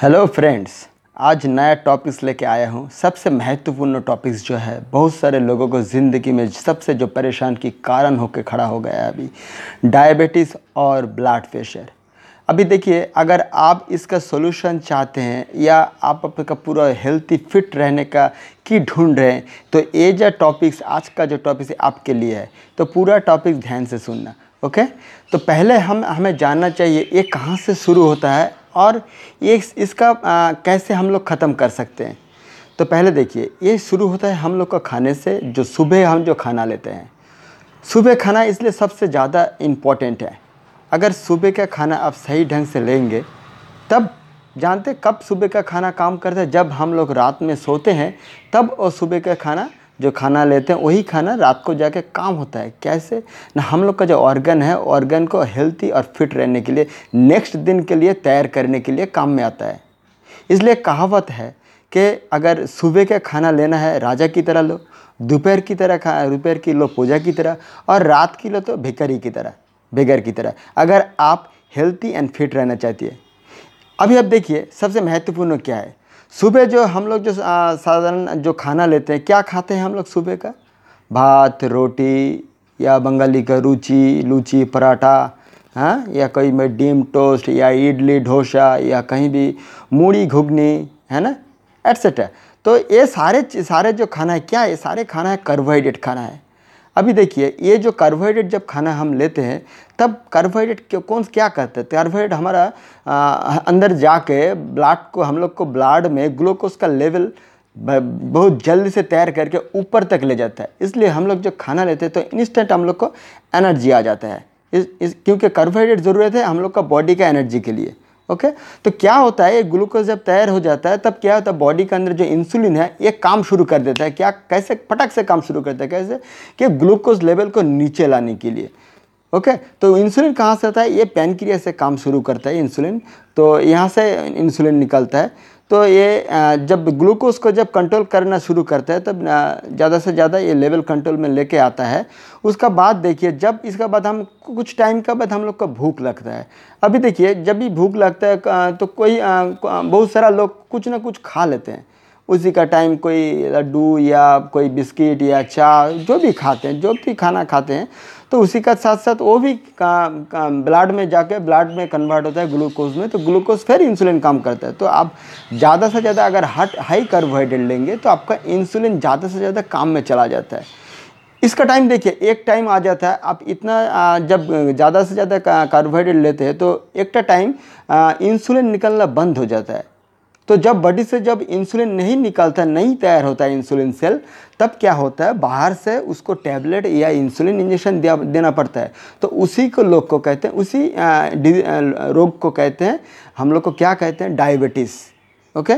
Hello friends आज नया topics लेके आया हूँ। सबसे महत्वपूर्ण टॉपिक्स जो है, बहुत सारे लोगों को ज़िंदगी में सबसे जो परेशान की कारण होकर खड़ा हो गया है अभी। डायबिटीज़ और ब्लड प्रेशर अभी देखिए, अगर आप इसका सोल्यूशन चाहते हैं या आप आपका पूरा हेल्थी फिट रहने का की ढूंढ रहे हैं तो ये जो टॉपिक्स आज का जो टॉपिक्स आपके लिए है तो पूरा टॉपिक ध्यान से सुनना ओके तो पहले हम, हमें जानना चाहिए, ये कहाँ से शुरू होता है और ये इसका आ, कैसे हम लोग ख़त्म कर सकते हैं? तो पहले देखिए ये शुरू होता है हम लोग का खाने से जो सुबह हम जो खाना लेते हैं। सुबह खाना इसलिए सबसे ज़्यादा इंपॉर्टेंट है। अगर सुबह का खाना आप सही ढंग से लेंगे तब जानते कब सुबह का खाना काम करता है? जब हम लोग रात में सोते हैं तब और सुबह का खाना जो खाना लेते हैं, वही खाना रात को जाके काम होता है। कैसे? ना हम लोग का जो ऑर्गन है ऑर्गन को हेल्थी और फिट रहने के लिए नेक्स्ट दिन के लिए तैयार करने के लिए काम में आता है। इसलिए कहावत है कि अगर सुबह का खाना लेना है, राजा की तरह लो, दोपहर की तरह खा, दोपहर की लो, पूजा की तरह, और रात की लो तो भिकारी की तरह बेगर की तरह। अगर आप हेल्थी एंड फिट रहना चाहती है। अभी अब देखिए, सबसे महत्वपूर्ण क्या है? सुबह जो हम लोग जो साधारण जो खाना लेते हैं, क्या खाते हैं हम लोग सुबह का? भात, रोटी, या बंगाली का रुचि, लूची, पराठा हाँ? या कोई में डीम टोस्ट, या इडली, डोसा, या कहीं भी मूड़ी घुगनी, है ना? एट्सेट्रा तो ये सारे सारे जो खाना है, क्या ये सारे खाना है कार्बोहाइड्रेट खाना है? अभी देखिए ये जो कार्बोहाइड्रेट जब खाना हम लेते हैं तब कार्बोहाइड्रेट कौन क्या करते हैं? कार्बोहाइड्रेट हमारा आ, अंदर जाके ब्लड को हम लोग को ब्लड में ग्लूकोज का लेवल बहुत जल्दी से तैयार करके ऊपर तक ले जाता है। इसलिए हम लोग जो खाना लेते हैं तो इंस्टेंट हम लोग को एनर्जी आ जाता है। इस, इस क्योंकि कार्बोहाइड्रेट ज़रूरत है हम लोग का बॉडी का एनर्जी के लिए। ओके? तो क्या होता है, ये ग्लूकोज जब तैयार हो जाता है, तब क्या होता है, बॉडी के अंदर जो इंसुलिन है, ये काम शुरू कर देता है। क्या, कैसे, फटक से काम शुरू करता है, कैसे? कि ग्लूकोज लेवल को नीचे लाने के लिए। ओके? okay? तो इंसुलिन कहाँ से आता है? ये पैनक्रिया से काम शुरू करता है, इंसुलिन। तो यहाँ से इंसुलिन निकलता है। तो ये जब ग्लूकोज को जब कंट्रोल करना शुरू करता है, तब ज़्यादा से ज़्यादा ये लेवल कंट्रोल में लेके आता है। उसका बाद देखिए, जब इसका बाद हम कुछ टाइम का बाद हम लोग को भूख लगता है। अभी देखिए, जब भी भूख लगता है तो कोई बहुत सारा लोग कुछ ना कुछ खा लेते हैं। उसी का टाइम कोई लड्डू या कोई बिस्किट या चाय जो भी खाते हैं, जो भी खाना खाते हैं तो उसी का साथ साथ वो भी ब्लड में जाके ब्लड में कन्वर्ट होता है ग्लूकोज में तो ग्लूकोज फिर इंसुलिन काम करता है। तो आप ज़्यादा से ज़्यादा अगर हट हाई कार्बोहाइड्रेट लेंगे तो आपका इंसुलिन ज़्यादा से ज़्यादा काम में चला जाता है। इसका टाइम देखिए, एक टाइम आ जाता है, आप इतना जब ज़्यादा से ज़्यादा कार्बोहाइड्रेट लेते हैं तो एक टाइम इंसुलिन निकलना बंद हो जाता है। तो जब बॉडी से जब इंसुलिन नहीं निकलता नहीं तैयार होता है इंसुलिन सेल तब क्या होता है? बाहर से उसको टैबलेट या इंसुलिन इंजेक्शन देना पड़ता है। तो उसी को लोग को कहते हैं उसी रोग को कहते हैं हम लोग को क्या कहते हैं? डायबिटीज़ ओके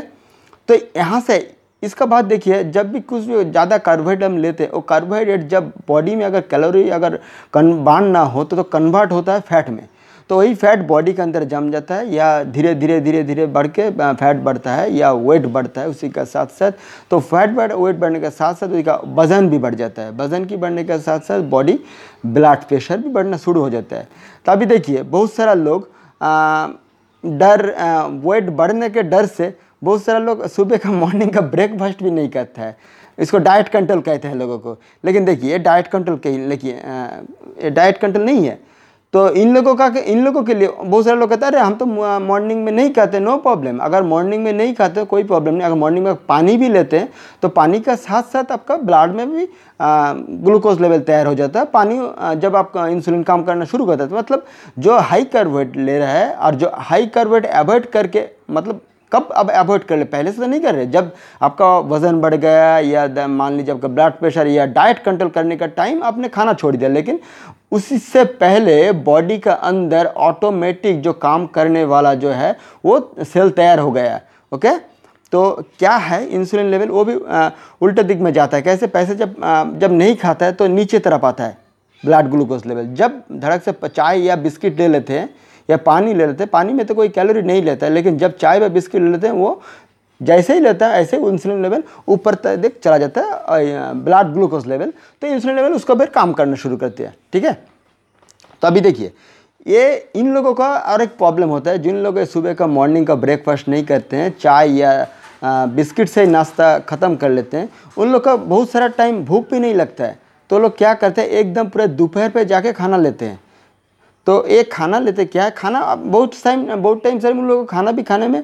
तो यहाँ से इसका बाद देखिए जब भी कुछ भी ज़्यादा कार्बोहाइड्रेट हम लेते हैं वो कार्बोहाइड्रेट जब बॉडी में अगर कैलोरी अगर कन ना हो तो, तो कन्वर्ट होता है फैट में। तो वही फैट बॉडी के अंदर जम जाता है या धीरे धीरे धीरे धीरे बढ़ के फैट बढ़ता है या वेट बढ़ता है उसी का साथ साथ। तो फैट बढ़ वेट बढ़ने के साथ साथ उसका वज़न भी बढ़ जाता है। वज़न की बढ़ने के साथ साथ बॉडी ब्लड प्रेशर भी बढ़ना शुरू हो जाता है। तो अभी देखिए, बहुत सारा लोग डर वेट बढ़ने के डर से बहुत सारा लोग सुबह का मॉर्निंग का ब्रेकफास्ट भी नहीं करता है। इसको डाइट कंट्रोल कहते हैं लोगों को। लेकिन देखिए डाइट कंट्रोल कहीं देखिए डाइट कंट्रोल नहीं है। तो इन लोगों का इन लोगों के लिए बहुत सारे लोग कहते हैं, अरे, हम तो मॉर्निंग में नहीं खाते नो प्रॉब्लम अगर मॉर्निंग में नहीं खाते, कोई प्रॉब्लम नहीं। अगर मॉर्निंग में पानी भी लेते हैं तो पानी का साथ साथ आपका ब्लड में भी ग्लूकोज लेवल तैयार हो जाता है। पानी जब आपका इंसुलिन काम करना शुरू करता है तो मतलब जो हाई कार्बोहाइड्रेट ले रहा है और जो हाई कार्बोहाइड्रेट अवॉइड करके मतलब कब अब अवॉइड कर ले? पहले से तो नहीं कर रहे। जब आपका वज़न बढ़ गया या मान लीजिए आपका ब्लड प्रेशर या डाइट कंट्रोल करने का टाइम आपने खाना छोड़ दिया, लेकिन उसी से पहले बॉडी का अंदर ऑटोमेटिक जो काम करने वाला जो है वो सेल तैयार हो गया ओके तो क्या है इंसुलिन लेवल वो भी उल्टे दिग में जाता है। कैसे? पैसे जब आ, जब नहीं खाता है तो नीचे तरफ़ आता है ब्लड ग्लूकोज लेवल जब धड़क से चाय या बिस्किट ले लेते हैं या पानी ले लेते हैं पानी में तो कोई कैलोरी नहीं लेता है लेकिन जब चाय व बिस्किट ले लेते हैं वो जैसे ही लेता है, ऐसे ही इंसुलिन लेवल ऊपर तक देख चला जाता है ब्लड ग्लूकोज लेवल तो इंसुलिन लेवल उसका फिर काम करना शुरू करते हैं, ठीक है? तो अभी देखिए, ये इन लोगों का और एक प्रॉब्लम होता है, जिन लोग सुबह का मॉर्निंग का ब्रेकफास्ट नहीं करते हैं, चाय या बिस्किट से नाश्ता ख़त्म कर लेते हैं, उन लोग का बहुत सारा टाइम भूख भी नहीं लगता है तो लोग क्या करते हैं, एकदम पूरे दोपहर पे जाके खाना लेते हैं। तो एक खाना लेते क्या है? खाना बहुत टाइम बहुत टाइम सर उन लोगों को खाना भी खाने में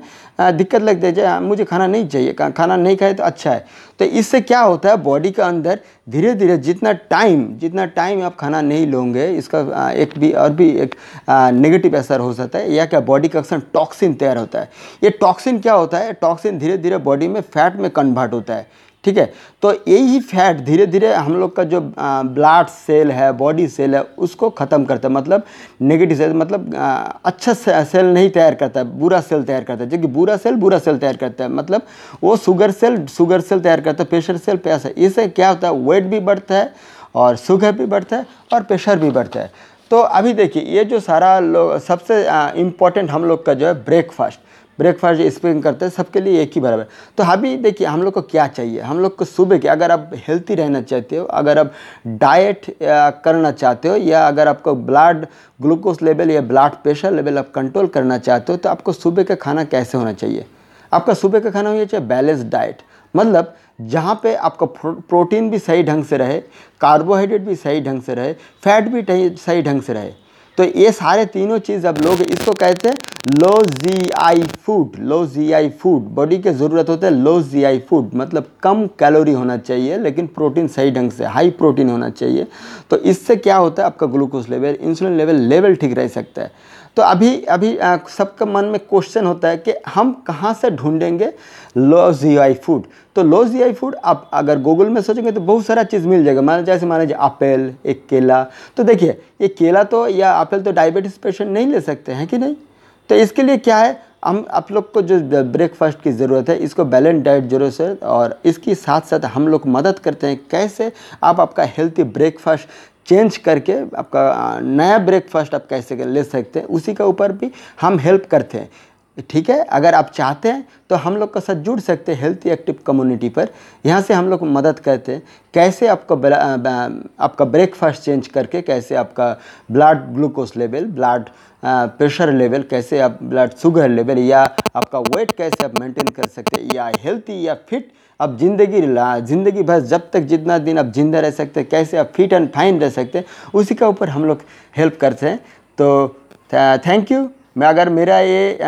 दिक्कत लगती है मुझे खाना नहीं चाहिए खाना नहीं खाए तो अच्छा है। तो इससे क्या होता है? बॉडी के अंदर धीरे धीरे जितना टाइम जितना टाइम आप खाना नहीं लोगे, इसका एक भी, और भी एक नेगेटिव असर हो सकता है, या क्या बॉडी का अक्सर टॉक्सिन तैयार होता है। ये टॉक्सिन क्या होता है? टॉक्सिन धीरे धीरे बॉडी में फैट में कन्वर्ट होता है। ठीक है? तो यही फैट धीरे धीरे हम लोग का जो ब्लड सेल है बॉडी सेल है, उसको ख़त्म करता है। मतलब नेगेटिव सेल मतलब अच्छा सेल नहीं तैयार करता है बुरा सेल तैयार करता है। जबकि बुरा सेल बुरा सेल तैयार करता है। मतलब वो शुगर सेल शुगर सेल तैयार करता है प्रेशर सेल प्रेशर इससे क्या होता है? वेट भी बढ़ता है और शुगर भी बढ़ता है और प्रेशर भी बढ़ता है। तो अभी देखिए, ये जो सारा लोग सबसे इम्पोर्टेंट हम लोग का जो है ब्रेकफास्ट ब्रेकफास्ट स्पेन करते हैं, सबके लिए एक ही बराबर। तो अभी देखिए, हम लोग को क्या चाहिए? हम लोग को सुबह के, अगर आप हेल्थी रहना चाहते हो, अगर आप डाइट करना चाहते हो, या अगर आपको ब्लड ग्लूकोज लेवल या ब्लड प्रेशर लेवल आप कंट्रोल करना चाहते हो तो आपको सुबह का खाना कैसे होना चाहिए? आपका सुबह का खाना होना चाहिए बैलेंस डाइट मतलब जहाँ पे आपका प्रोटीन भी सही ढंग से रहे कार्बोहाइड्रेट भी सही ढंग से रहे फैट भी सही ढंग से रहे। तो ये सारे तीनों चीज़ अब लोग इसको कहते हैं low G I food low G I food body के ज़रूरत होता है लो जी आई फ़ूड मतलब कम कैलोरी होना चाहिए, लेकिन प्रोटीन सही ढंग से हाई प्रोटीन होना चाहिए। तो इससे क्या होता है? आपका glucose level insulin level level ठीक रह सकता है। तो अभी अभी सबका मन में क्वेश्चन होता है कि हम कहाँ से ढूंढेंगे लो जी आई फ़ूड तो लो जी आई फ़ूड आप अगर गूगल में सोचेंगे तो बहुत सारा चीज़ मिल जाएगा। मान, जैसे मान लीजिए एप्पल एक केला। तो देखिए, ये केला तो या एप्पल तो डायबिटीज़ पेशेंट नहीं ले सकते, हैं कि नहीं? तो इसके लिए क्या है? हम आप लोग को जो ब्रेकफास्ट की ज़रूरत है, इसको बैलेंस डाइट ज़रूर है और इसके साथ साथ हम लोग मदद करते हैं। कैसे? आप आपका हेल्थी ब्रेकफास्ट चेंज करके आपका नया ब्रेकफास्ट आप कैसे ले सकते हैं? उसी के ऊपर भी हम हेल्प करते हैं। ठीक है? अगर आप चाहते हैं तो हम लोग का साथ जुड़ सकते हैं हेल्थी एक्टिव कम्युनिटी पर। यहाँ से हम लोग मदद करते हैं। कैसे आपको आपका ब्रेकफास्ट चेंज करके कैसे आपका blood glucose level blood pressure level कैसे आप ब्लड शुगर लेवल या आपका वेट कैसे आप मेंटेन कर सकते हैं? या हेल्थी या फिट आप ज़िंदगी ज़िंदगी भर जब तक जितना दिन आप ज़िंदा रह सकते हैं, कैसे आप फिट एंड फाइन रह सकते हैं, उसी के ऊपर हम लोग हेल्प करते हैं। तो थैंक यू मैं अगर मेरा ये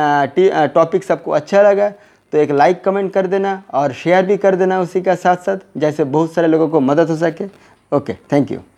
टॉपिक सबको अच्छा लगा तो एक लाइक कमेंट कर देना और शेयर भी कर देना उसी का साथ साथ जैसे बहुत सारे लोगों को मदद हो सके। Okay thank you